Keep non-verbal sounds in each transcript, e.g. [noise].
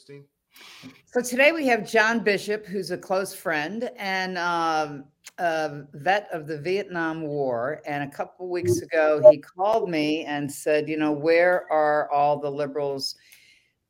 Christine. So today we have John Bishop, who's a close friend and um, a vet of the Vietnam War. And a couple weeks ago, he called me and said, "You know, where are all the liberals?"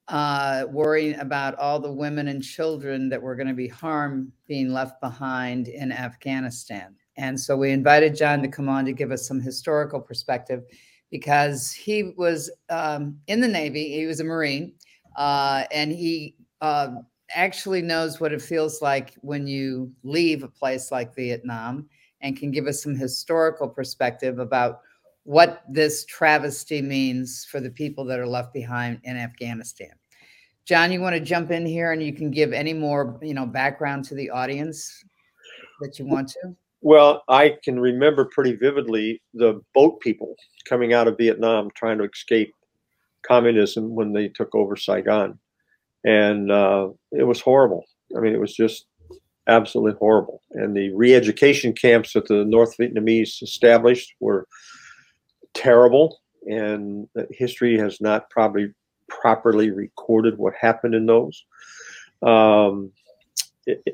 uh, worrying about all the women and children that were going to be harmed being left behind in Afghanistan. And so we invited John to come on to give us some historical perspective because he was um, in the Navy, he was a Marine, uh, and he uh, actually knows what it feels like when you leave a place like Vietnam and can give us some historical perspective about what this travesty means for the people that are left behind in Afghanistan. John, you want to jump in here and you can give any more, you know, background to the audience that you want to? Well, I can remember pretty vividly the boat people coming out of Vietnam trying to escape communism when they took over Saigon. And uh, it was horrible. I mean, it was just absolutely horrible. And the re education camps that the North Vietnamese established were terrible. And history has not probably properly recorded what happened in those. Um,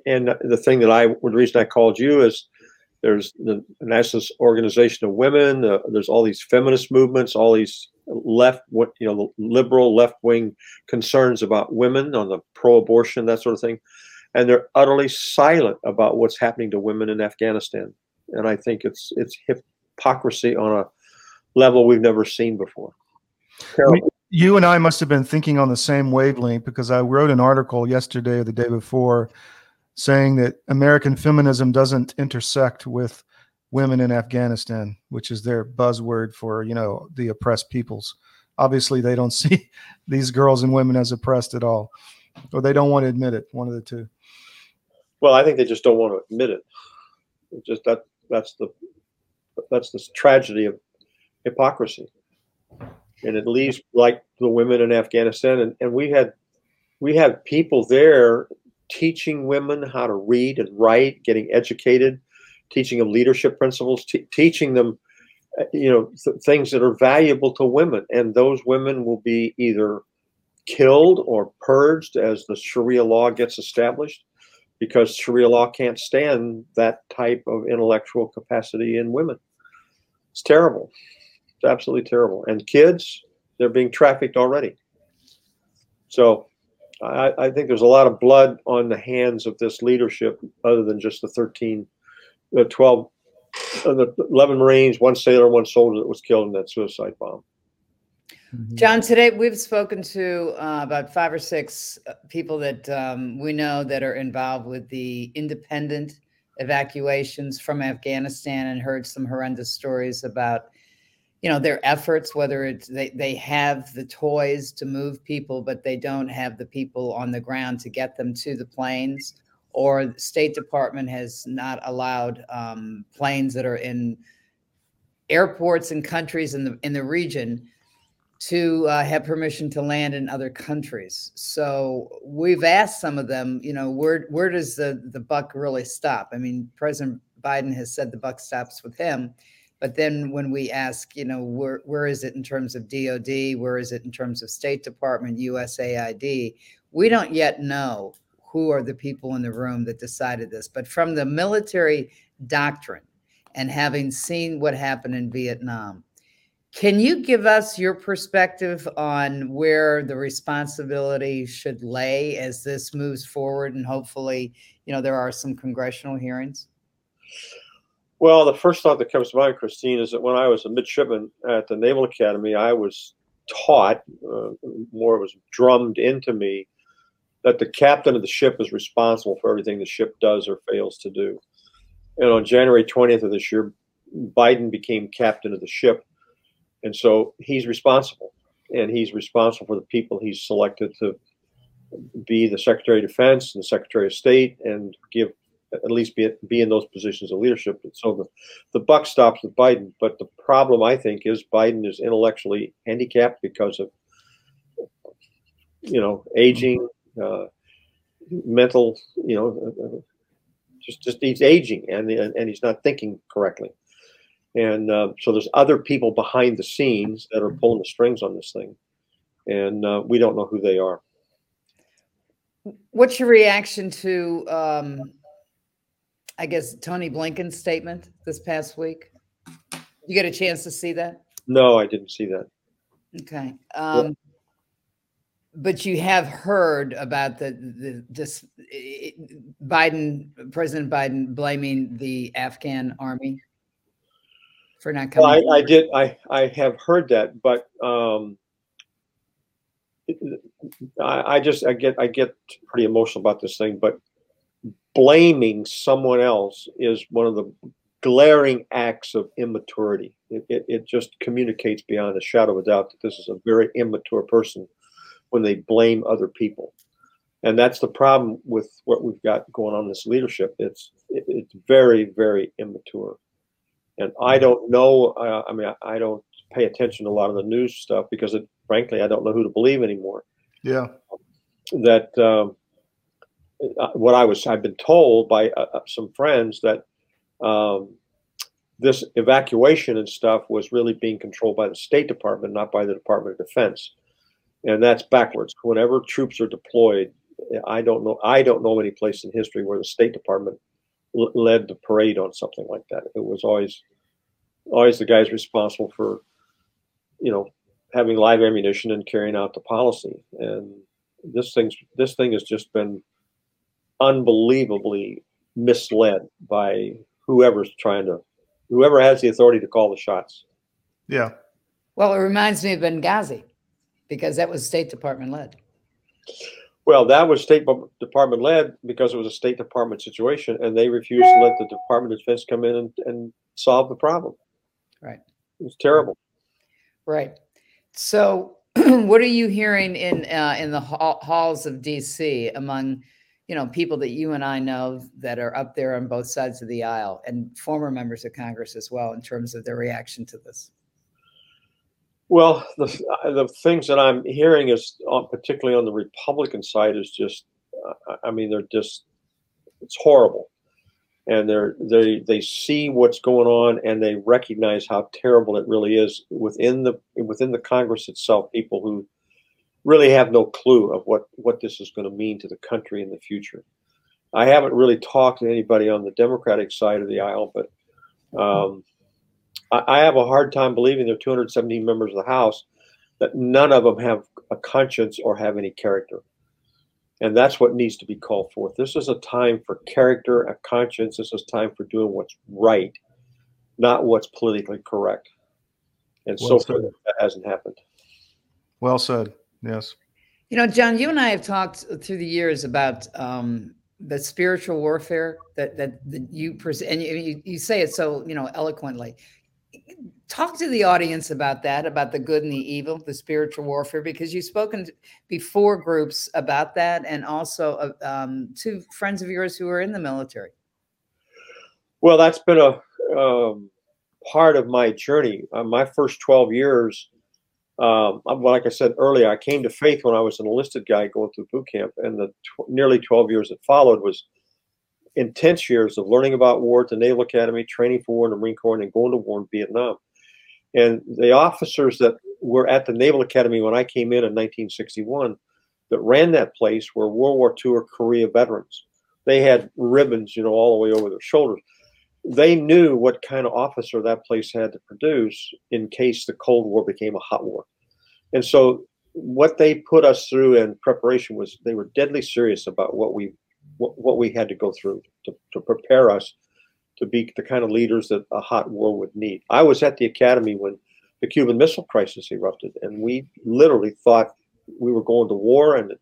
and the thing that I, the reason I called you is there's the National Organization of Women. Uh, there's all these feminist movements, all these left, what you know, liberal left wing concerns about women on the pro-abortion, that sort of thing, and they're utterly silent about what's happening to women in Afghanistan. And I think it's it's hypocrisy on a level we've never seen before. Terrible you and I must have been thinking on the same wavelength because I wrote an article yesterday or the day before saying that American feminism doesn't intersect with women in Afghanistan, which is their buzzword for, you know, the oppressed peoples. Obviously, they don't [laughs] see these girls and women as oppressed at all, or they don't want to admit it, one of the two. Well, I think they just don't want to admit it. It's just that that's the that's the tragedy of hypocrisy and it leaves like the women in Afghanistan. And, and we had we had people there teaching women how to read and write, getting educated, teaching them leadership principles, t- teaching them uh, you know th- things that are valuable to women. And those women will be either killed or purged as the Sharia law gets established because Sharia law can't stand that type of intellectual capacity in women. It's terrible. It's absolutely terrible. And kids, they're being trafficked already. So I, I, think there's a lot of blood on the hands of this leadership, other than just the 13, the 12, uh, the 11 Marines, one sailor, one soldier that was killed in that suicide bomb. Mm-hmm. John, today we've spoken to uh, about five or six uh, people that um, we know that are involved with the independent evacuations from Afghanistan and heard some horrendous stories about you know their efforts whether it's they, they have the toys to move people but they don't have the people on the ground to get them to the planes or the state department has not allowed um, planes that are in airports and countries in the in the region to uh, have permission to land in other countries. So we've asked some of them, you know, where where does the the buck really stop? I mean, President Biden has said the buck stops with him. But then when we ask, you know, where, where is it in terms of DOD? Where is it in terms of State Department, USAID? We don't yet know who are the people in the room that decided this. But from the military doctrine and having seen what happened in Vietnam, can you give us your perspective on where the responsibility should lay as this moves forward and hopefully, you know, there are some congressional hearings? Well, the first thought that comes to mind, Christine, is that when I was a midshipman at the Naval Academy, I was taught, uh, more was drummed into me, that the captain of the ship is responsible for everything the ship does or fails to do. And on January 20th of this year, Biden became captain of the ship. And so he's responsible. And he's responsible for the people he's selected to be the Secretary of Defense and the Secretary of State and give at least be be in those positions of leadership. And So the the buck stops with Biden. But the problem, I think, is Biden is intellectually handicapped because of you know aging, uh, mental, you know, uh, just just he's aging and and he's not thinking correctly. And uh, so there's other people behind the scenes that are pulling the strings on this thing, and uh, we don't know who they are. What's your reaction to, um, I guess, Tony Blinken's statement this past week? You get a chance to see that? No, I didn't see that. Okay. Um, but you have heard about the, the this Biden, President Biden blaming the Afghan army for not coming. Well, I, I did. I I have heard that, but um, I, I just I get I get pretty emotional about this thing. But blaming someone else is one of the glaring acts of immaturity. It, it, it, just communicates beyond a shadow of a doubt that this is a very immature person when they blame other people. And that's the problem with what we've got going on in this leadership. It's it's very very immature, and I mm-hmm. don't know. Uh, I mean, I, I, don't pay attention to a lot of the news stuff because, it, frankly, I don't know who to believe anymore. Yeah. That um, uh, what I was I've been told by uh, uh, some friends that um, this evacuation and stuff was really being controlled by the State Department, not by the Department of Defense, and that's backwards. Whenever troops are deployed, I don't know I don't know any place in history where the State Department l- led the parade on something like that. It was always always the guys responsible for you know having live ammunition and carrying out the policy. And this thing's this thing has just been unbelievably misled by whoever's trying to whoever has the authority to call the shots. Yeah. Well, it reminds me of Benghazi because that was State Department led. Well, that was State Department led because it was a State Department situation, and they refused to let the Department of Defense come in and, and solve the problem. Right. It was terrible. Right. So, [clears throat] what are you hearing in uh, in the halls of DC among, you know, people that you and I know that are up there on both sides of the aisle, and former members of Congress as well, in terms of their reaction to this? Well, the the things that I'm hearing is, on, particularly on the Republican side, is just, uh, I mean, they're just, it's horrible and they're they they see what's going on and they recognize how terrible it really is within the within the Congress itself. People who really have no clue of what what this is going to mean to the country in the future. I haven't really talked to anybody on the Democratic side of the aisle, but um, I, I have a hard time believing there are 217 members of the House that none of them have a conscience or have any character. And that's what needs to be called forth. This is a time for character and conscience. This is time for doing what's right, not what's politically correct. And well so far, that hasn't happened. Well said. Yes. You know, John, you and I have talked through the years about um, the spiritual warfare that that, that you present, and you, you say it so you know eloquently talk to the audience about that, about the good and the evil, the spiritual warfare, because you've spoken before groups about that, and also um, to friends of yours who are in the military. Well, that's been a um, part of my journey. Uh, my first 12 years, um, like I said earlier, I came to faith when I was an enlisted guy going through boot camp, and the tw- nearly 12 years that followed was intense years of learning about war at the Naval Academy, training for war in the Marine Corps, and going to war in Vietnam. And the officers that were at the Naval Academy when I came in in 1961 that ran that place were World War II or Korea veterans. They had ribbons, you know, all the way over their shoulders. They knew what kind of officer that place had to produce in case the Cold War became a hot war. And so what they put us through in preparation was they were deadly serious about what we what, what we had to go through to, to prepare us to be the kind of leaders that a hot war would need. I was at the academy when the Cuban Missile Crisis erupted, and we literally thought we were going to war, and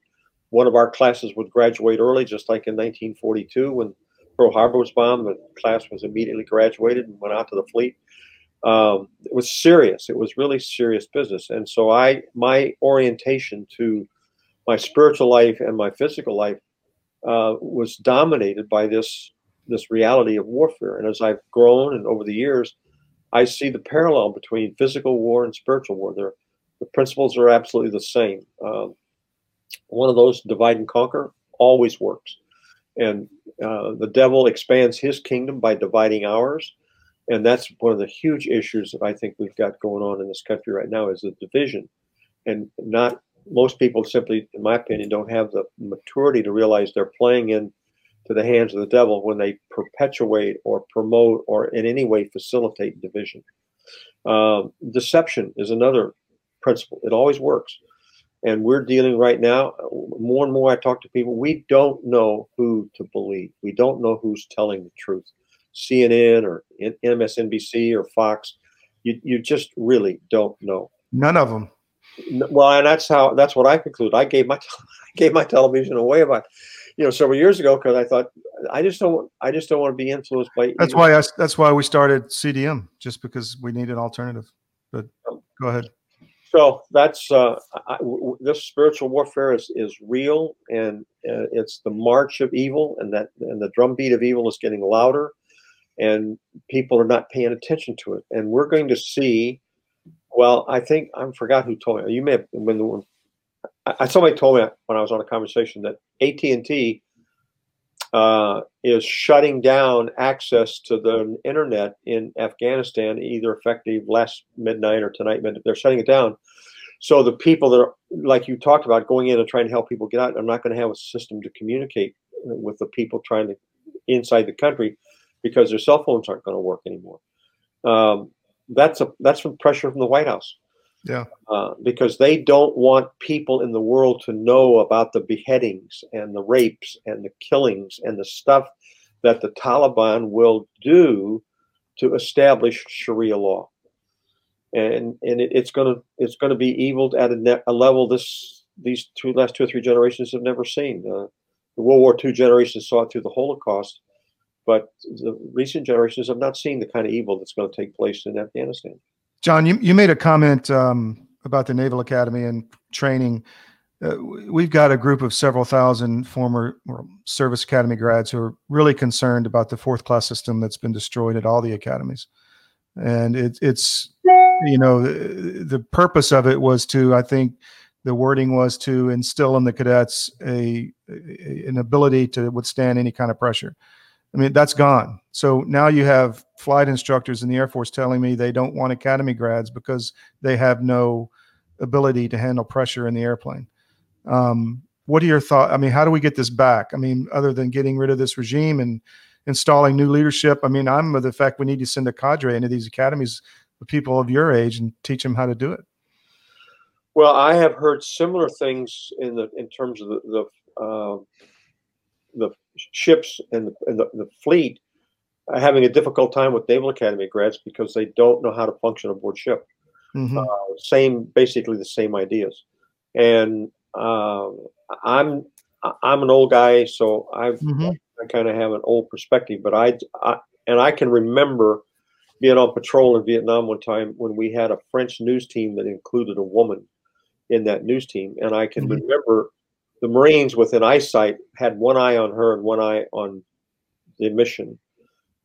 one of our classes would graduate early, just like in 1942 when Pearl Harbor was bombed. The class was immediately graduated and went out to the fleet. Um, it was serious. It was really serious business, and so I, my orientation to my spiritual life and my physical life uh, was dominated by this this reality of warfare. And as I've grown and over the years, I see the parallel between physical war and spiritual war. They're, the principles are absolutely the same. Um, one of those, divide and conquer, always works. And uh, the devil expands his kingdom by dividing ours. And that's one of the huge issues that I think we've got going on in this country right now is the division and not most people simply, in my opinion, don't have the maturity to realize they're playing in to the hands of the devil when they perpetuate or promote or in any way facilitate division. Um, deception is another principle. It always works. And we're dealing right now, more and more I talk to people, we don't know who to believe. We don't know who's telling the truth. CNN or MSNBC or Fox, you, you just really don't know. None of them. Well, and that's how that's what I conclude. I gave my [laughs] I gave my television away about you know several years ago because I thought I just don't I just don't want to be influenced by. That's why I, that's why we started CDM just because we need an alternative. But go ahead. So that's uh, I, w- this spiritual warfare is is real and uh, it's the march of evil and that and the drumbeat of evil is getting louder and people are not paying attention to it and we're going to see well, I think I forgot who told me. You may have been the one. I, somebody told me when I was on a conversation that AT and T uh, is shutting down access to the internet in Afghanistan, either effective last midnight or tonight. They're shutting it down. So the people that are like you talked about going in and trying to help people get out, I'm not going to have a system to communicate with the people trying to inside the country because their cell phones aren't going to work anymore. Um, that's a that's from pressure from the White House. Yeah, uh, because they don't want people in the world to know about the beheadings and the rapes and the killings and the stuff that the Taliban will do to establish Sharia law. And and it, it's gonna it's gonna be evil at a, ne- a, level this these two last two or three generations have never seen. Uh, the World War II generation saw it through the Holocaust but the recent generations have not seen the kind of evil that's going to take place in Afghanistan. John, you, you made a comment um, about the Naval Academy and training. Uh, we've got a group of several thousand former service academy grads who are really concerned about the fourth class system that's been destroyed at all the academies. And it, it's, you know, the, the purpose of it was to, I think, the wording was to instill in the cadets a, a, an ability to withstand any kind of pressure. I mean, that's gone. So now you have flight instructors in the Air Force telling me they don't want academy grads because they have no ability to handle pressure in the airplane. Um, what are your thoughts? I mean, how do we get this back? I mean, other than getting rid of this regime and installing new leadership, I mean, I'm of the fact we need to send a cadre into these academies with people of your age and teach them how to do it. Well, I have heard similar things in the in terms of the the, uh, the ships and the, and the, the fleet are having a difficult time with Naval Academy grads because they don't know how to function aboard ship. Mm-hmm. Uh, same, basically the same ideas. And uh, I'm I'm an old guy, so I've mm-hmm. I kind of have an old perspective. But I, I and I can remember being on patrol in Vietnam one time when we had a French news team that included a woman in that news team, and I can mm-hmm. remember the Marines within eyesight had one eye on her and one eye on the mission.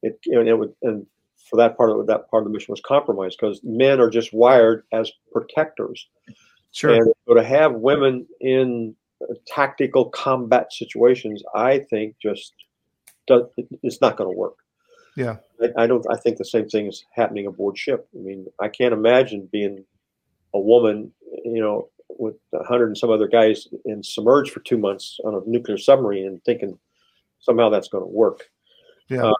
It, and it would, and for that part of it, that part of the mission was compromised because men are just wired as protectors. Sure. And so to have women in tactical combat situations, I think just does, it's not going to work. Yeah. I, I, don't. I think the same thing is happening aboard ship. I mean, I can't imagine being a woman, you know, with a hundred and some other guys and submerged for two months on a nuclear submarine and thinking somehow that's going to work. Yeah. Uh,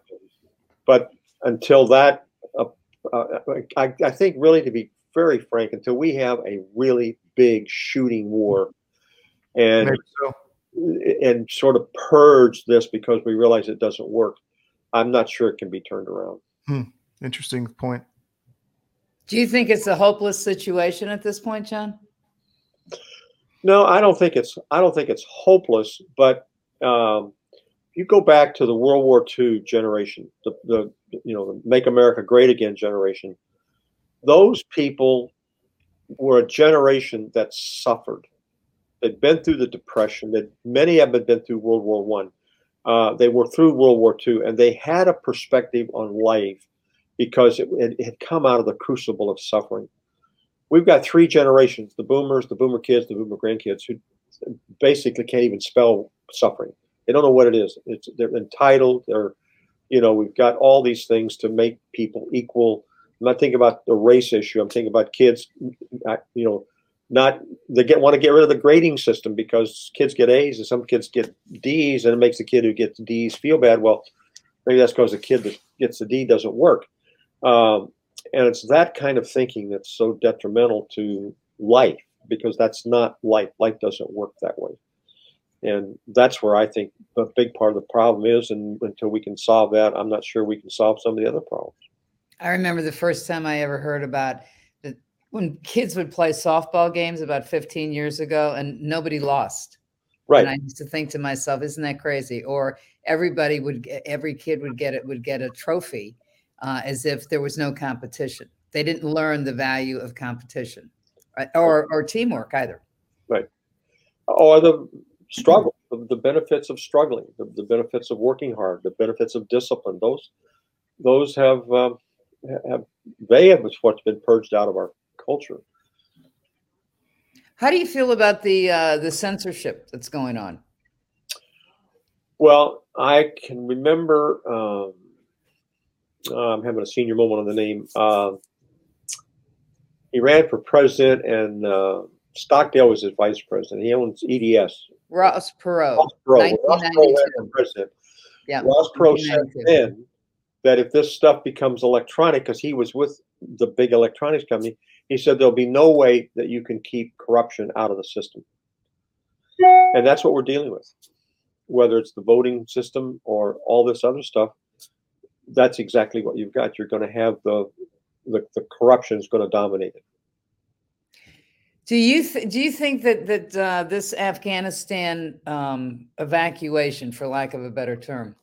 but until that, uh, uh, I, I think really to be very frank, until we have a really big shooting war and so. and sort of purge this because we realize it doesn't work, I'm not sure it can be turned around. Hmm. Interesting point. Do you think it's a hopeless situation at this point, John? No, I don't think it's I don't think it's hopeless, but um, you go back to the World War II generation, the, the you know the Make America Great Again generation. Those people were a generation that suffered. They'd been through the Depression. That many of them had been through World War One. Uh, they were through World War II, and they had a perspective on life because it, it had come out of the crucible of suffering we've got three generations the boomers, the boomer kids, the boomer grandkids who basically can't even spell suffering. They don't know what it is. It's, they're entitled. They're, you know, we've got all these things to make people equal. I'm not thinking about the race issue. I'm thinking about kids, you know, not they get want to get rid of the grading system because kids get A's and some kids get D's and it makes the kid who gets D's feel bad. Well, maybe that's because the kid that gets the D doesn't work. Um, and it's that kind of thinking that's so detrimental to life because that's not life. Life doesn't work that way. And that's where I think a big part of the problem is. And until we can solve that, I'm not sure we can solve some of the other problems. I remember the first time I ever heard about the, when kids would play softball games about 15 years ago and nobody lost. Right. And I used to think to myself, isn't that crazy? Or everybody would, every kid would get it, would get a trophy uh, as if there was no competition. They didn't learn the value of competition right? or, or teamwork either. Right. Or the struggle, the, the benefits of struggling, the, the, benefits of working hard, the benefits of discipline. Those, those have, um, have they have what's been purged out of our culture. How do you feel about the uh, the censorship that's going on? Well, I can remember. Um, uh, I'm having a senior moment on the name. Uh, he ran for president, and uh, Stockdale was his vice president. He owns EDS. Ross Perot. Ross Perot. Ross Perot ran for president. Yeah. Ross Perot said then that if this stuff becomes electronic, because he was with the big electronics company, he said there'll be no way that you can keep corruption out of the system. And that's what we're dealing with. Whether it's the voting system or all this other stuff, that's exactly what you've got. You're going to have the the, the corruption is going to dominate it. Do you th- do you think that that uh, this Afghanistan um, evacuation, for lack of a better term,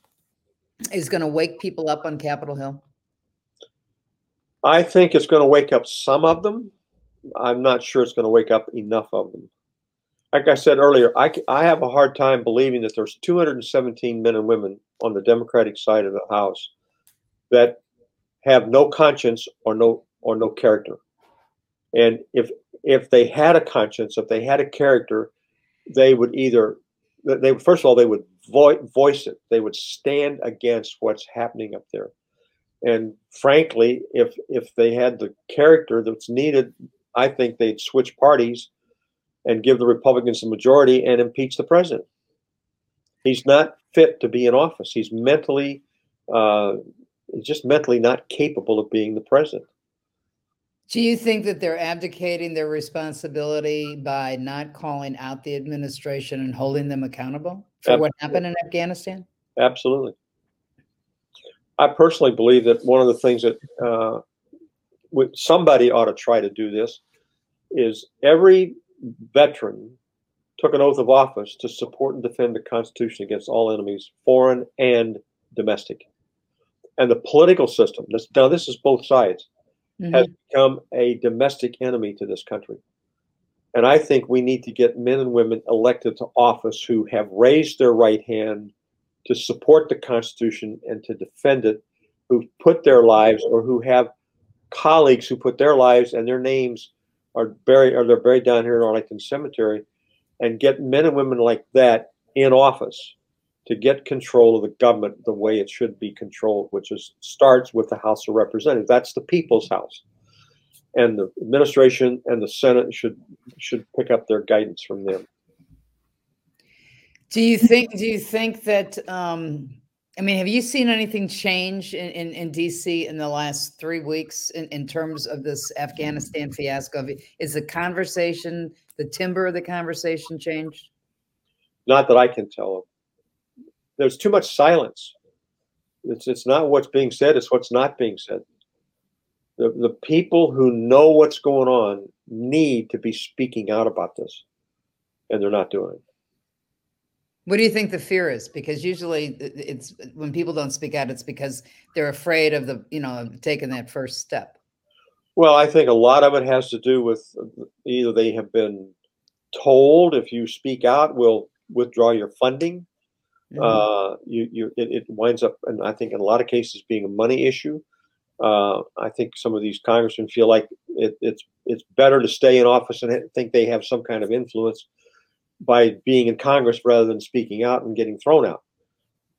is going to wake people up on Capitol Hill? I think it's going to wake up some of them. I'm not sure it's going to wake up enough of them. Like I said earlier, I, I have a hard time believing that there's 217 men and women on the Democratic side of the House that have no conscience or no or no character. And if if they had a conscience, if they had a character, they would either they first of all they would vo- voice it. They would stand against what's happening up there. And frankly, if if they had the character that's needed, I think they'd switch parties and give the Republicans the majority and impeach the president. He's not fit to be in office. He's mentally uh, just mentally not capable of being the president. Do you think that they're abdicating their responsibility by not calling out the administration and holding them accountable for Absolutely. what happened in Afghanistan? Absolutely. I personally believe that one of the things that uh, somebody ought to try to do this is every veteran took an oath of office to support and defend the Constitution against all enemies, foreign and domestic and the political system, this, now this is both sides, mm-hmm. has become a domestic enemy to this country. And I think we need to get men and women elected to office who have raised their right hand to support the Constitution and to defend it, who put their lives or who have colleagues who put their lives and their names are buried or they're buried down here in Arlington Cemetery, and get men and women like that in office to get control of the government the way it should be controlled, which is starts with the House of Representatives. That's the people's house. And the administration and the Senate should should pick up their guidance from them. Do you think do you think that um I mean, have you seen anything change in, in, in, DC in the last three weeks in, in terms of this Afghanistan fiasco? Is the conversation, the timber of the conversation changed? Not that I can tell there's too much silence. It's it's not what's being said; it's what's not being said. The the people who know what's going on need to be speaking out about this, and they're not doing it. What do you think the fear is? Because usually uh, it's when people don't speak out, it's because they're afraid of the you know taking that first step. Well, I think a lot of it has to do with either they have been told if you speak out, we'll withdraw your funding Mm-hmm. Uh, you, you, it, it, winds up, and I think in a lot of cases, being a money issue. Uh, I think some of these congressmen feel like it, it's it's better to stay in office and think they have some kind of influence by being in Congress rather than speaking out and getting thrown out.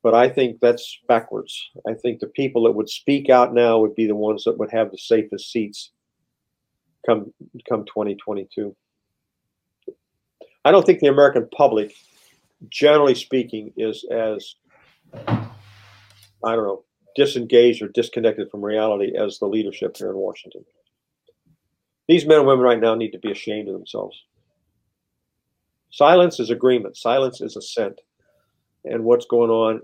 But I think that's backwards. I think the people that would speak out now would be the ones that would have the safest seats come come 2022. I don't think the American public, generally speaking, is as I don't know disengaged or disconnected from reality as the leadership here in Washington. These men and women right now need to be ashamed of themselves. Silence is agreement. Silence is assent. And what's going on?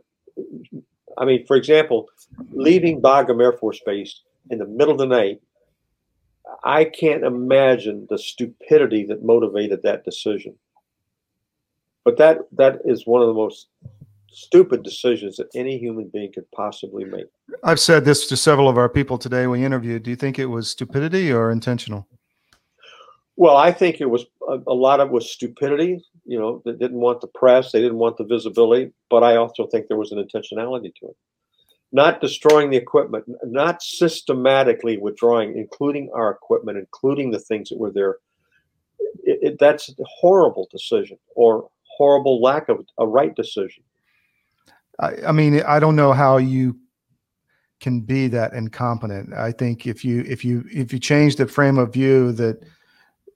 I mean, for example, leaving Bagram Air Force Base in the middle of the night, I can't imagine the stupidity that motivated that decision. But that that is one of the most stupid decisions that any human being could possibly make. I've said this to several of our people today we interviewed. Do you think it was stupidity or intentional? Well, I think it was a, a lot of it was stupidity. You know, they didn't want the press, they didn't want the visibility, but I also think there was an intentionality to it. Not destroying the equipment, not systematically withdrawing, including our equipment, including the things that were there. It, it, that's a horrible decision or horrible lack of a right decision. I, I mean, I don't know how you can be that incompetent. I think if you if you if you change the frame of view that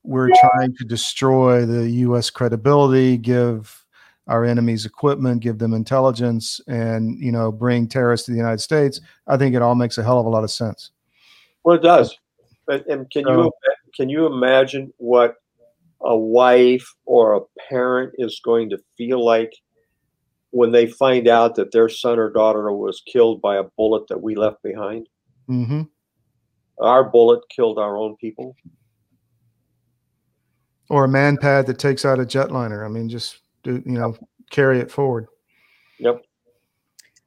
we're trying to destroy the U.S. credibility, give our enemies equipment, give them intelligence, and you know, bring terrorists to the United States. I think it all makes a hell of a lot of sense. Well, it does. And, and can so, you can you imagine what a wife or a parent is going to feel like when they find out that their son or daughter was killed by a bullet that we left behind? Mm-hmm. Our bullet killed our own people or a manpad that takes out a jetliner. I mean, just do you know carry it forward. Yep.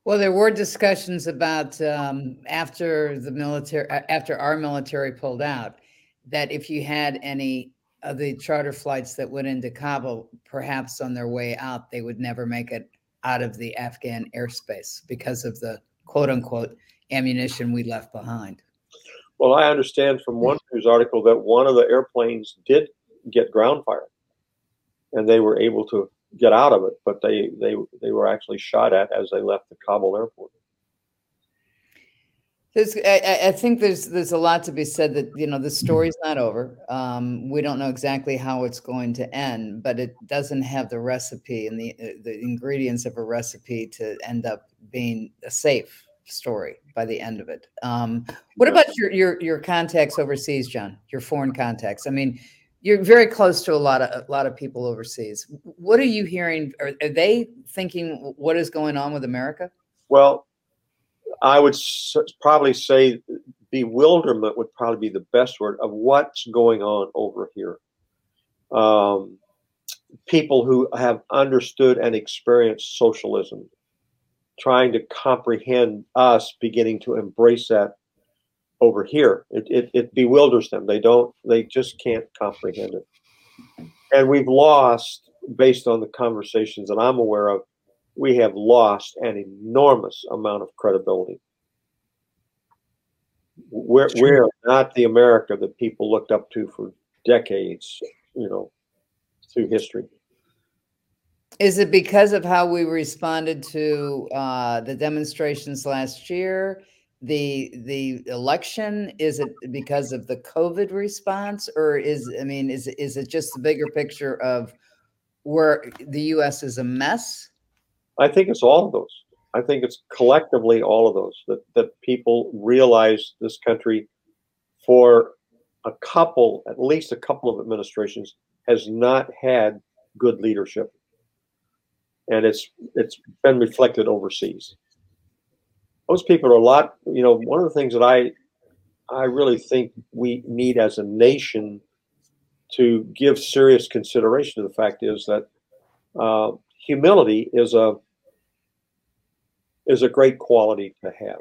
Well, there were discussions about um, after the military, after our military pulled out, that if you had any the charter flights that went into Kabul, perhaps on their way out, they would never make it out of the Afghan airspace because of the quote unquote ammunition we left behind. Well, I understand from one news article that one of the airplanes did get ground fire, and they were able to get out of it, but they they they were actually shot at as they left the Kabul airport. There's, I, I, think there's there's a lot to be said that you know the story's not over. Um, we don't know exactly how it's going to end, but it doesn't have the recipe and the uh, the ingredients of a recipe to end up being a safe story by the end of it. Um, what about your your your contacts overseas, John? Your foreign contacts. I mean, you're very close to a lot of a lot of people overseas. What are you hearing? Are, are they thinking what is going on with America? Well, I would s- probably say bewilderment would probably be the best word of what's going on over here. Um, people who have understood and experienced socialism, trying to comprehend us beginning to embrace that over here. It, it, it bewilders them. They don't, they just can't comprehend it. And we've lost, based on the conversations that I'm aware of, we have lost an enormous amount of credibility. We're, we're not the America that people looked up to for decades, you know, through history. Is it because of how we responded to uh, the demonstrations last year? the the election? Is it because of the COVID response, or is I mean, is is it just the bigger picture of where the U.S. is a mess? I think it's all of those. I think it's collectively all of those that that people realize this country for a couple, at least a couple of administrations, has not had good leadership, and it's it's been reflected overseas those people are a lot. You know, one of the things that I I really think we need as a nation to give serious consideration to the fact is that uh, humility is a is a great quality to have.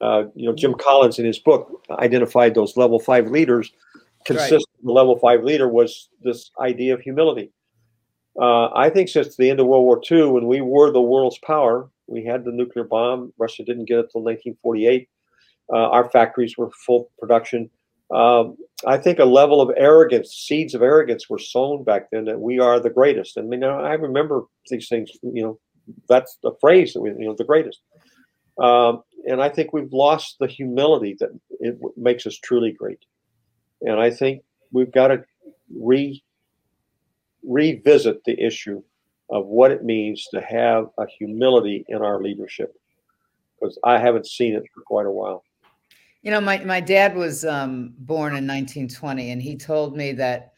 Uh, you know, Jim Collins in his book identified those level five leaders. Consistent right. level five leader was this idea of humility. Uh, I think since the end of World War II, when we were the world's power, we had the nuclear bomb. Russia didn't get it till 1948. Uh, our factories were full production. Um, I think a level of arrogance, seeds of arrogance, were sown back then that we are the greatest. And I mean, I remember these things. You know, that's the phrase that we, you know, the greatest. Um, and I think we've lost the humility that it makes us truly great. And I think we've got to re revisit the issue of what it means to have a humility in our leadership because I haven't seen it for quite a while. You know, my, my dad was um, born in 1920, and he told me that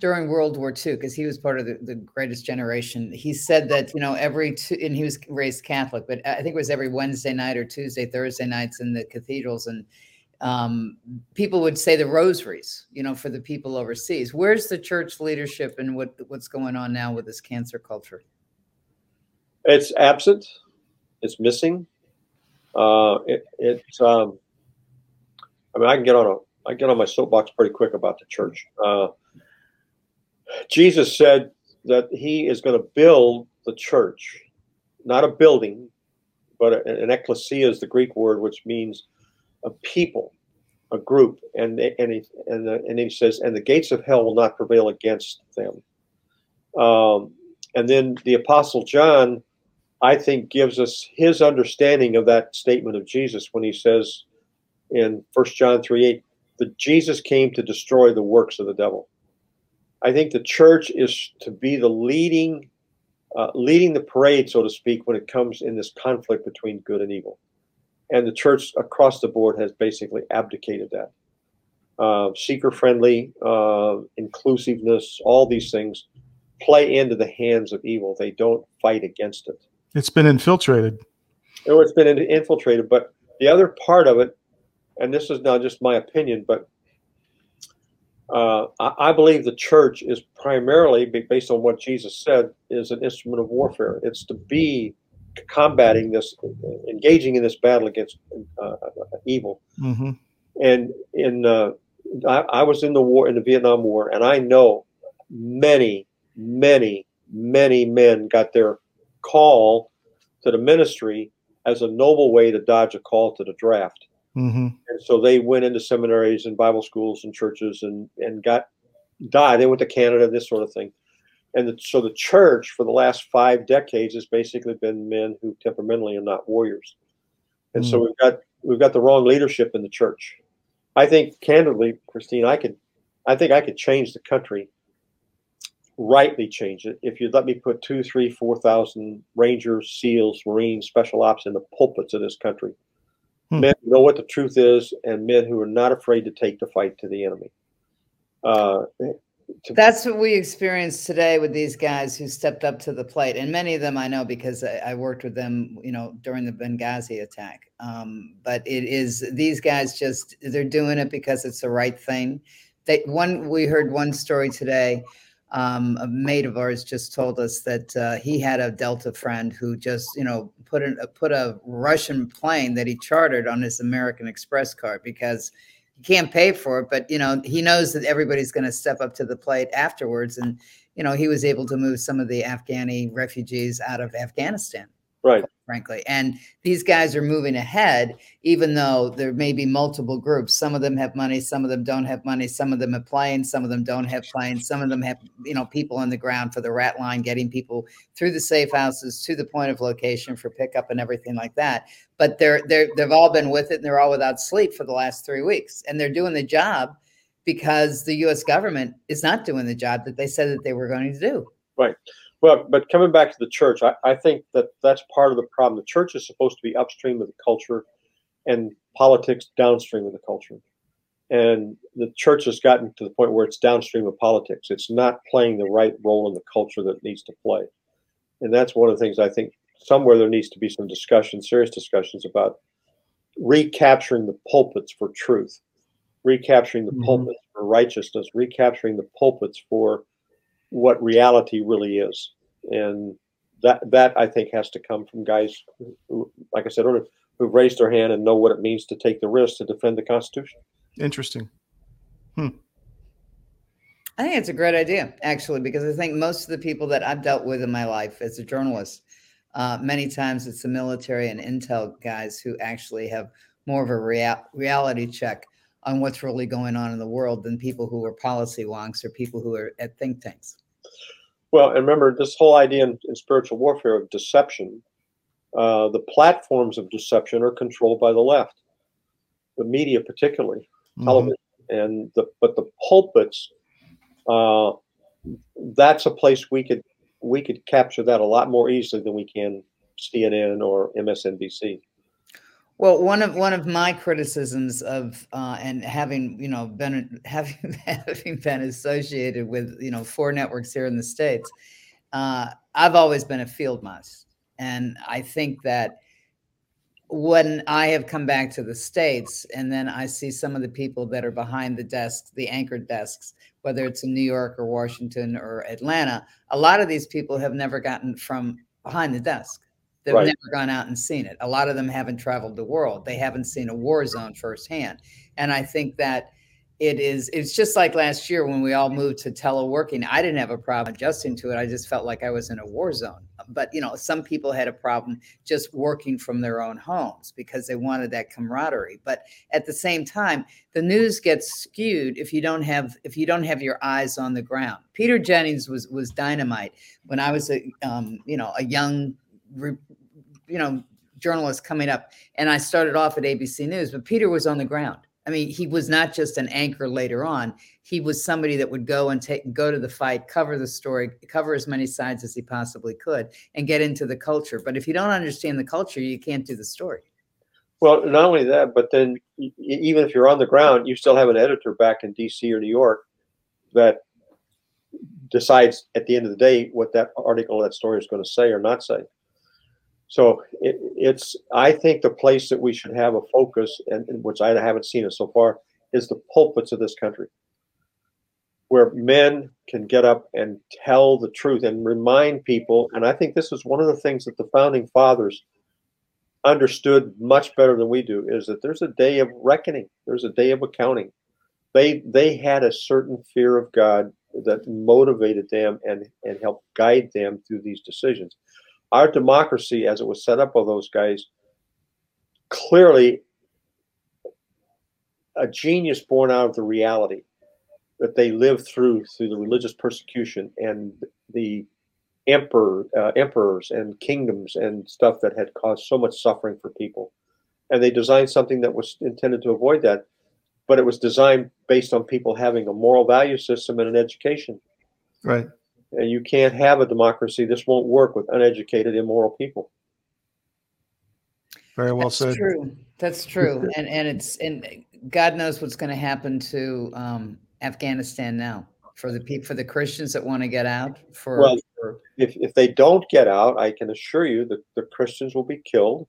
during World War II, because he was part of the, the greatest generation, he said that, you know, every two, and he was raised Catholic, but I think it was every Wednesday night or Tuesday, Thursday nights in the cathedrals. And um, people would say the rosaries, you know, for the people overseas. Where's the church leadership and what what's going on now with this cancer culture? It's absent. It's missing. Uh, it, it's. Um, I mean, I can get on a I get on my soapbox pretty quick about the church. Uh, Jesus said that He is going to build the church, not a building, but an ecclesia is the Greek word, which means a people, a group, and and he, and, the, and he says, and the gates of hell will not prevail against them. Um, and then the Apostle John, I think, gives us his understanding of that statement of Jesus when he says in First John three eight that Jesus came to destroy the works of the devil. I think the church is to be the leading, uh, leading the parade, so to speak, when it comes in this conflict between good and evil and the church across the board has basically abdicated that. Uh, seeker friendly, uh, inclusiveness, all these things play into the hands of evil. They don't fight against it. It's been infiltrated. Oh, it's been infiltrated. But the other part of it, and this is not just my opinion, but uh, I, I, believe the church is primarily, based on what Jesus said, is an instrument of warfare. It's to be combating this, engaging in this battle against uh, evil. Mm-hmm. And in uh, I, I, was in the war in the Vietnam War, and I know many, many, many men got their call to the ministry as a noble way to dodge a call to the draft. Mm-hmm. And so they went into seminaries and Bible schools and churches and and got died. They went to Canada, this sort of thing and the, so the church for the last five decades has basically been men who temperamentally are not warriors and mm. so hmm. we've got we've got the wrong leadership in the church i think candidly christine i could i think i could change the country rightly change it if you'd let me put two three four thousand rangers seals marines special ops in the pulpits of this country hmm. men who know what the truth is and men who are not afraid to take the fight to the enemy uh, to- That's what we experienced today with these guys who stepped up to the plate, and many of them I know because I, I worked with them, you know, during the Benghazi attack. Um, but it is these guys just they're doing it because it's the right thing. They one we heard one story today. Um, a mate of ours just told us that uh, he had a Delta friend who just, you know, put a put a Russian plane that he chartered on his American Express card because he can't pay for it, but you know he knows that everybody's going to step up to the plate afterwards, and you know he was able to move some of the Afghani refugees out of Afghanistan. Right frankly. And these guys are moving ahead even though there may be multiple groups. Some of them have money some of them don't have money some of them have planes some of them don't have planes some of them have you know people on the ground for the rat line getting people through the safe houses to the point of location for pickup and everything like that. But they're they're they've all been with it and they're all without sleep for the last three weeks. And they're doing the job because the us government is not doing the job that they said that they were going to do. Right well, but coming back to the church, I, I think that that's part of the problem. The church is supposed to be upstream of the culture and politics downstream of the culture. And the church has gotten to the point where it's downstream of politics. It's not playing the right role in the culture that it needs to play. And that's one of the things I think somewhere there needs to be some discussion, serious discussions about recapturing the pulpits for truth, recapturing the mm-hmm. pulpits for righteousness, recapturing the pulpits for what reality really is. And that that I think has to come from guys who, like I said earlier, who've raised their hand and know what it means to take the risk to defend the Constitution. Interesting. Hmm. I think it's a great idea, actually, because I think most of the people that I've dealt with in my life as a journalist, uh, many times it's the military and intel guys who actually have more of a rea- reality check on what's really going on in the world than people who are policy wonks or people who are at think tanks. Well, and remember this whole idea in, in spiritual warfare of deception. Uh, the platforms of deception are controlled by the left, the media particularly, mm-hmm. television, and the but the pulpits uh, that's a place we could we could capture that a lot more easily than we can CNN or MSNBC. Well, one of one of my criticisms of uh, and having you know been [laughs] having having been associated with you know four networks here in the states, uh, I've always been a field mouse, and I think that when I have come back to the states and then I see some of the people that are behind the desks, the anchored desks, whether it's in New York or Washington or Atlanta, a lot of these people have never gotten from behind the desk They've right. never gone out and seen it. A lot of them haven't traveled the world. They haven't seen a war zone firsthand. And I think that it is it's just like last year when we all moved to teleworking. I didn't have a problem adjusting to it. I just felt like I was in a war zone. But you know, some people had a problem just working from their own homes because they wanted that camaraderie. But at the same time, the news gets skewed if you don't have if you don't have your eyes on the ground. Peter Jennings was was dynamite when I was a um, you know a young you know, journalists coming up. And I started off at ABC News, but Peter was on the ground. I mean, he was not just an anchor later on. He was somebody that would go and take go to the fight, cover the story, cover as many sides as he possibly could, and get into the culture. But if you don't understand the culture, you can't do the story. Well, not only that, but then even if you're on the ground, you still have an editor back in D.C. or New York that decides at the end of the day what that article, that story is going to say or not say. So it, it's, I think the place that we should have a focus, and which I haven't seen it so far, is the pulpits of this country, where men can get up and tell the truth and remind people. And I think this is one of the things that the founding fathers understood much better than we do is that there's a day of reckoning, there's a day of accounting. They they had a certain fear of God that motivated them and and helped guide them through these decisions our democracy, as it was set up by those guys, clearly a genius born out of the reality that they lived through through the religious persecution and the emperor uh, emperors and kingdoms and stuff that had caused so much suffering for people. And they designed something that was intended to avoid that but it was designed based on people having a moral value system and an education. Right you can't have a democracy. This won't work with uneducated, immoral people. Very well That's said. True. That's true. [laughs] and and it's and God knows what's going to happen to um, Afghanistan now for the people for the Christians that want to get out. For, well, for if if they don't get out, I can assure you that the Christians will be killed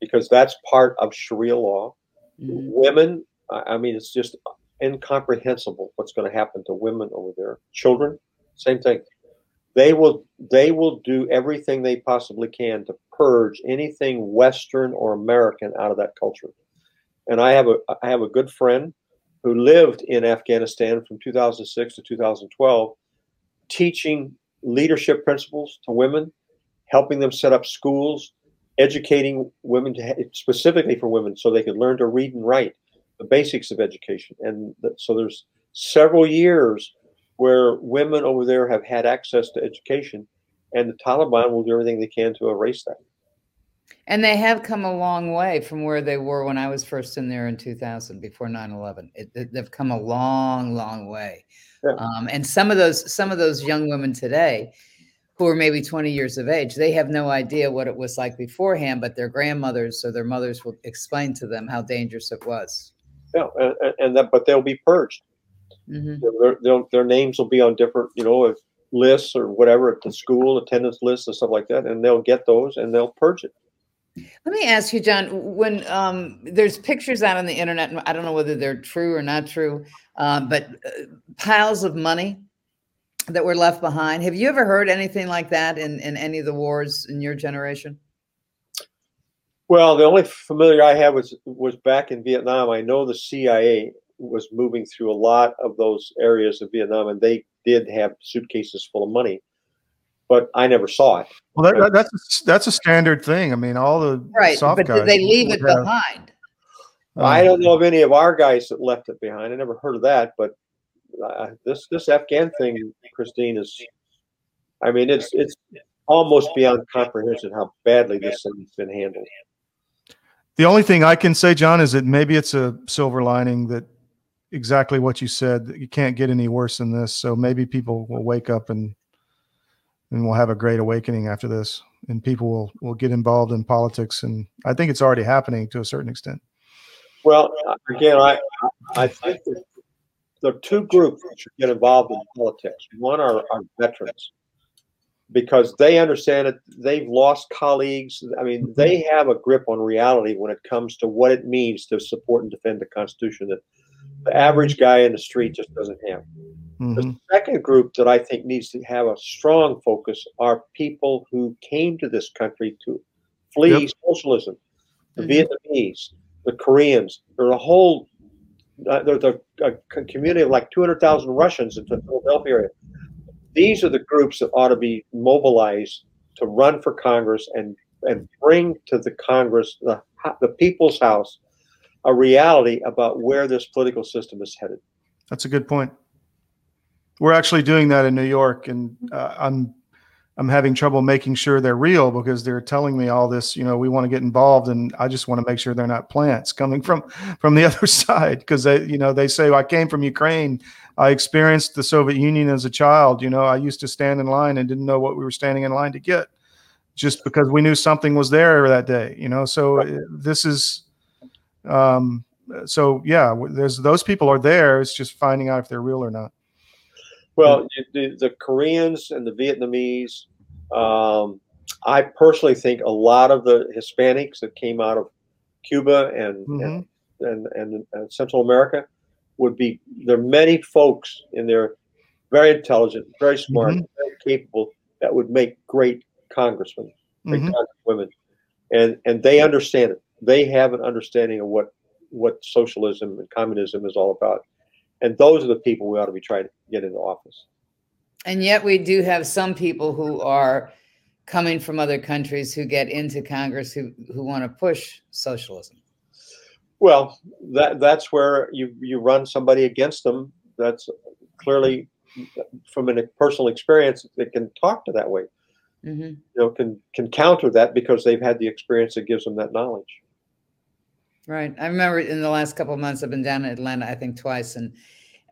because that's part of Sharia law. Mm-hmm. Women, I mean, it's just incomprehensible what's going to happen to women over there. Children, same thing. They will they will do everything they possibly can to purge anything Western or American out of that culture. And I have a I have a good friend who lived in Afghanistan from 2006 to 2012, teaching leadership principles to women, helping them set up schools, educating women to specifically for women so they could learn to read and write, the basics of education. And so there's several years where women over there have had access to education, and the Taliban will do everything they can to erase that. And they have come a long way from where they were when I was first in there in 2000, before 9/11. It, it, they've come a long, long way. Yeah. Um, and some of those, some of those young women today, who are maybe 20 years of age, they have no idea what it was like beforehand, but their grandmothers or their mothers will explain to them how dangerous it was. Yeah, and, and that, but they'll be purged. Mm-hmm. Their, their, names will be on different, you know, lists or whatever at the school attendance lists and stuff like that, and they'll get those and they'll purge it. Let me ask you, John. When um, there's pictures out on the internet, I don't know whether they're true or not true, uh, but uh, piles of money that were left behind. Have you ever heard anything like that in, in any of the wars in your generation? Well, the only familiar I have was was back in Vietnam. I know the CIA was moving through a lot of those areas of Vietnam, and they did have suitcases full of money, but I never saw it. Well, that, that's a, that's a standard thing. I mean, all the right, but did they leave it have, behind? I don't know of any of our guys that left it behind. I never heard of that, but uh, this this Afghan thing, Christine, is. I mean, it's it's almost beyond comprehension how badly this thing's been handled. The only thing I can say, John, is that maybe it's a silver lining that exactly what you said. You can't get any worse than this. So maybe people will wake up and and we'll have a great awakening after this, and people will will get involved in politics. And I think it's already happening to a certain extent. Well, again, I I think that are two groups that should get involved in politics. One are, are veterans because they understand it. They've lost colleagues. I mean, they have a grip on reality when it comes to what it means to support and defend the Constitution that the average guy in the street just doesn't have. Mhm. The second group that I think needs to have a strong focus are people who came to this country to flee Yep. socialism. The Mhm. Vietnamese, the Koreans, there's a whole uh, there's a, a community of like 200,000 Russians in the Philadelphia area. These are the groups that ought to be mobilized to run for Congress and and bring to the Congress the the people's house a reality about where this political system is headed. That's a good point. We're actually doing that in New York, and uh, I'm I'm having trouble making sure they're real because they're telling me all this. You know, we want to get involved, and I just want to make sure they're not plants coming from from the [laughs] other side because they, you know, they say I came from Ukraine. I experienced the Soviet Union as a child. You know, I used to stand in line and didn't know what we were standing in line to get, just because we knew something was there that day. You know, so uh, this is. Um, so yeah, there's those people are there. It's just finding out if they're real or not. Well, the, the Koreans and the Vietnamese, um, I personally think a lot of the Hispanics that came out of Cuba and and, and, and, and Central America would be there are many folks in there very intelligent, very smart, Mhm. very capable that would make great congressmen, great Mhm. congresswomen, and and they understand it. They have an understanding of what what socialism and communism is all about, and those are the people we ought to be trying to get into office. And yet we do have some people who are coming from other countries who get into Congress who, who want to push socialism. Well, that that's where you you run somebody against them. That's clearly from a personal experience that can talk to that way. hmm You know, can can counter that because they've had the experience that gives them that knowledge. Right. I remember in the last couple of months, I've been down in Atlanta, I think twice. And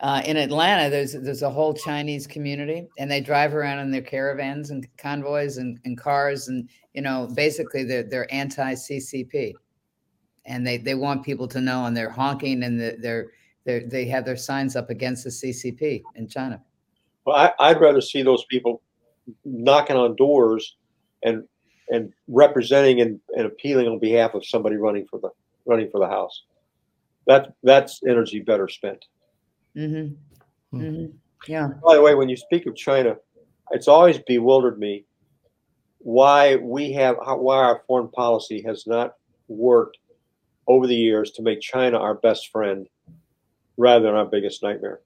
uh, in Atlanta, there's there's a whole Chinese community, and they drive around in their caravans and convoys and, and cars, and you know, basically they're they're anti-CCP, and they they want people to know, and they're honking, and they're they they have their signs up against the CCP in China. Well, I, I'd rather see those people knocking on doors and and representing and, and appealing on behalf of somebody running for the running for the house. That that's energy better spent. Mm-hmm. Hmm. hmm Yeah. By the way, when you speak of China, it's always bewildered me why we have why our foreign policy has not worked over the years to make China our best friend rather than our biggest nightmare.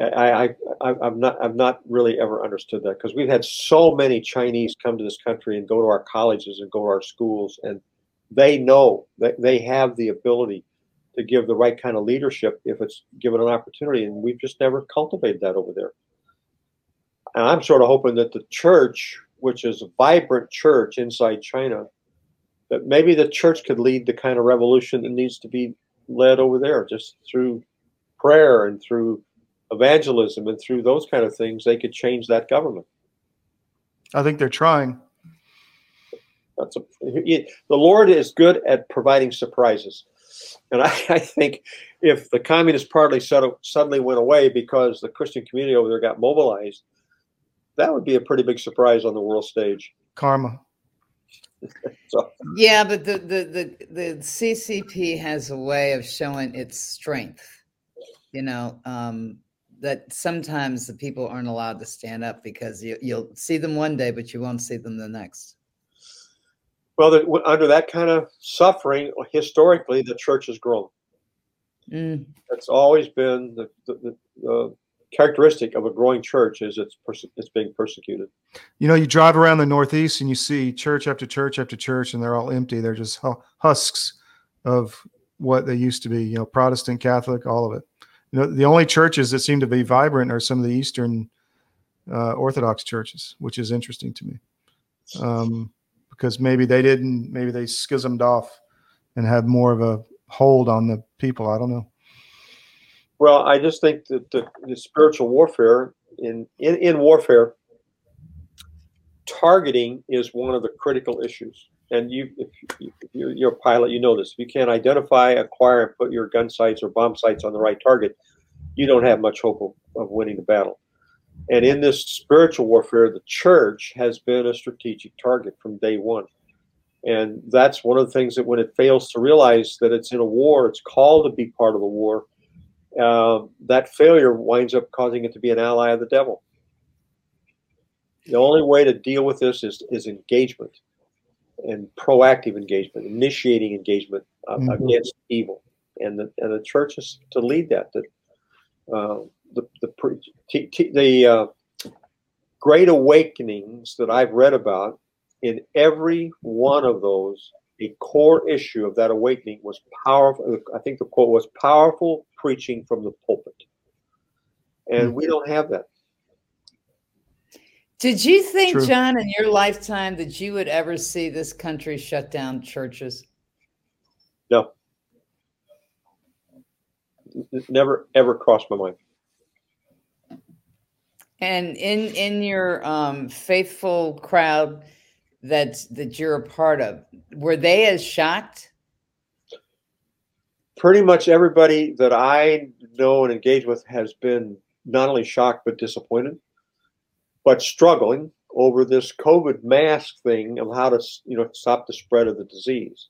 I, I, I I've not I've not really ever understood that because we've had so many Chinese come to this country and go to our colleges and go to our schools and they know that they have the ability to give the right kind of leadership if it's given an opportunity and we've just never cultivated that over there and i'm sort of hoping that the church which is a vibrant church inside china that maybe the church could lead the kind of revolution that needs to be led over there just through prayer and through evangelism and through those kind of things they could change that government I think they're trying. That's a, he- the Lord is good at providing surprises. And I, [laughs] I think if the Communist Party suddenly went away because the Christian community over there got mobilized, that would be a pretty big surprise on the world stage. Karma. [laughs] So, Yeah, but the, the the the CCP has a way of showing its strength. You know, um, that sometimes the people aren't allowed to stand up because you, you'll see them one day, but you won't see them the next. Well, the, under that kind of suffering, historically, the church has grown. Mm, That's always been the, the, the, the characteristic of a growing church is it's perse- it's being persecuted. You know, you drive around the Northeast and you see church after church after church, and they're all empty. They're just husks of what they used to be. You know, Protestant, Catholic, all of it. You know, the only churches that seem to be vibrant are some of the Eastern uh, Orthodox churches, which is interesting to me, um, because maybe they didn't, maybe they schismed off and had more of a hold on the people. I don't know. Well, I just think that the, the spiritual warfare in, in in warfare, targeting is one of the critical issues. And you, if, you, if you're, you're a pilot, you know this. If you can't identify, acquire, and put your gun sights or bomb sights on the right target, you don't have much hope of, of winning the battle. And in this spiritual warfare, the church has been a strategic target from day one. And that's one of the things that when it fails to realize that it's in a war, it's called to be part of a war, uh, that failure winds up causing it to be an ally of the devil. The only way to deal with this is, is engagement and proactive engagement, initiating engagement uh, Mhm. against evil. And the, and the church is to lead that. That uh, the the pre- t- t- the uh, great awakenings that I've read about in every one of those, a core issue of that awakening was powerful. I think the quote was powerful preaching from the pulpit, and we don't have that. Did you think, True. John, in your lifetime, that you would ever see this country shut down churches? No, it never ever crossed my mind. And in in your um, faithful crowd that that you're a part of, were they as shocked? pretty much everybody that I know and engage with has been not only shocked but disappointed, but struggling over this COVID mask thing of how to you know stop the spread of the disease.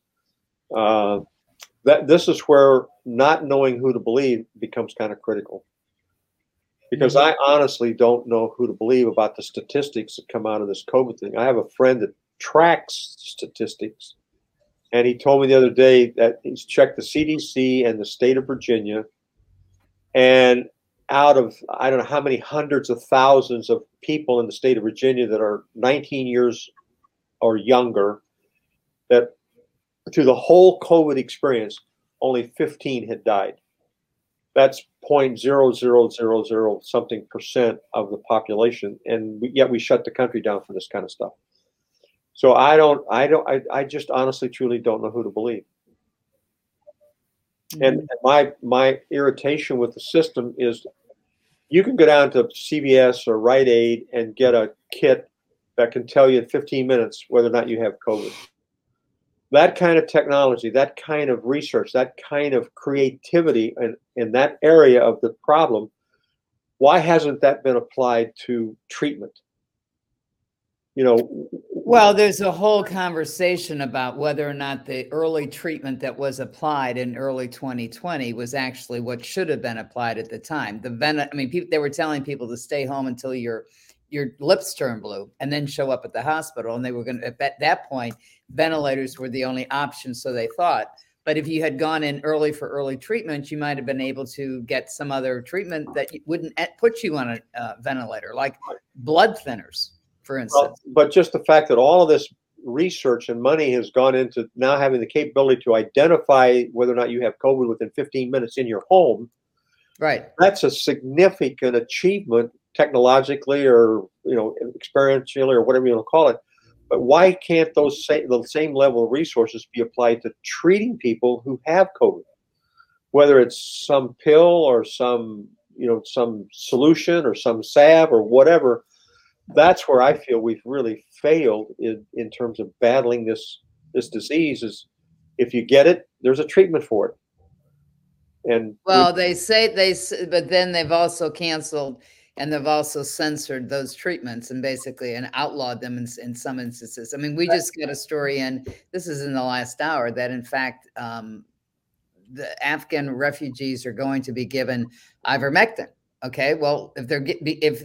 Uh, that this is where not knowing who to believe becomes kind of critical. Because I honestly don't know who to believe about the statistics that come out of this COVID thing. I have a friend that tracks statistics and he told me the other day that he's checked the CDC and the state of Virginia, and out of I don't know how many hundreds of thousands of people in the state of Virginia that are 19 years or younger, that through the whole COVID experience, only 15 had died. That's 0.0000 something percent of the population, and we, yet we shut the country down for this kind of stuff. So I don't, I don't, I, I just honestly, truly don't know who to believe. Mm-hmm. And and my my irritation with the system is, you can go down to CVS or Rite Aid and get a kit that can tell you in 15 minutes whether or not you have COVID. That kind of technology, that kind of research, that kind of creativity in, in that area of the problem, why hasn't that been applied to treatment? You know, Well, there's a whole conversation about whether or not the early treatment that was applied in early 2020 was actually what should have been applied at the time. The ven- I mean, people, they were telling people to stay home until your your lips turn blue and then show up at the hospital. And they were going to, at that point, ventilators were the only option, so they thought. But if you had gone in early for early treatment, you might have been able to get some other treatment that wouldn't eh, put you on a uh, ventilator, like blood thinners, for instance. Well, but just the fact that all of this research and money has gone into now having the capability to identify whether or not you have COVID within 15 minutes in your home, right. that's a significant achievement technologically or you know experientially or whatever you want to call it. But why can't those same the same level of resources be applied to treating people who have COVID? Whether it's some pill or some you know some solution or some salve or whatever, that's where I feel we've really failed in, in terms of battling this this disease. Is if you get it, there's a treatment for it. And we- Well, they say they, but then they've also canceled and they've also censored those treatments and basically and outlawed them in, in some instances. I mean, we just got a story in, this is in the last hour, that in fact, um, the Afghan refugees are going to be given ivermectin. Okay, well, if they're be- if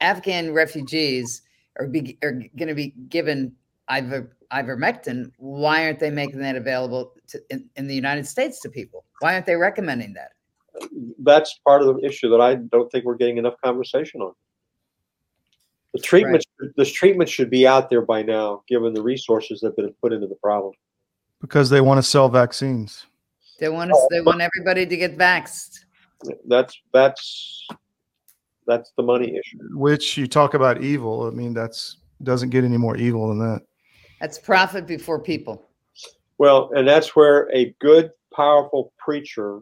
Afghan refugees are be, are going to be given iver, ivermectin, why aren't they making that available to, in, in the United States to people? Why aren't they recommending that? That's part of the issue that I don't think we're getting enough conversation on. The treatment, this treatment should be out there by now, given the resources that have been put into the problem. because they want to sell vaccines. They want us, they want everybody to get vaxxed. That's that's that's the money issue. Which you talk about evil. I mean, that's doesn't get any more evil than that. That's profit before people. Well, and that's where a good, powerful preacher,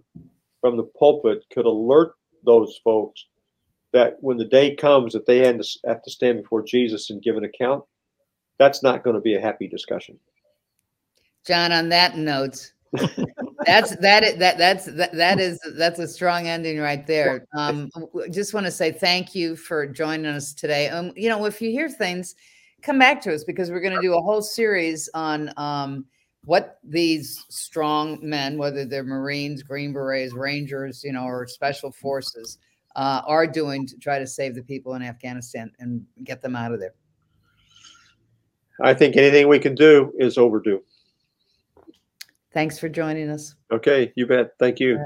from the pulpit could alert those folks that when the day comes that they have to, have to stand before Jesus and give an account, that's not going to be a happy discussion. John, on that note, [laughs] that's that is that that's that, that is that's a strong ending right there. Um, just want to say thank you for joining us today. Um, you know, if you hear things, come back to us because we're going to do a whole series on um what these strong men, whether they're Marines, Green Berets, Rangers, you know, or Special Forces, uh, are doing to try to save the people in Afghanistan and get them out of there. I think anything we can do is overdue. Thanks for joining us. Okay, you bet. Thank you.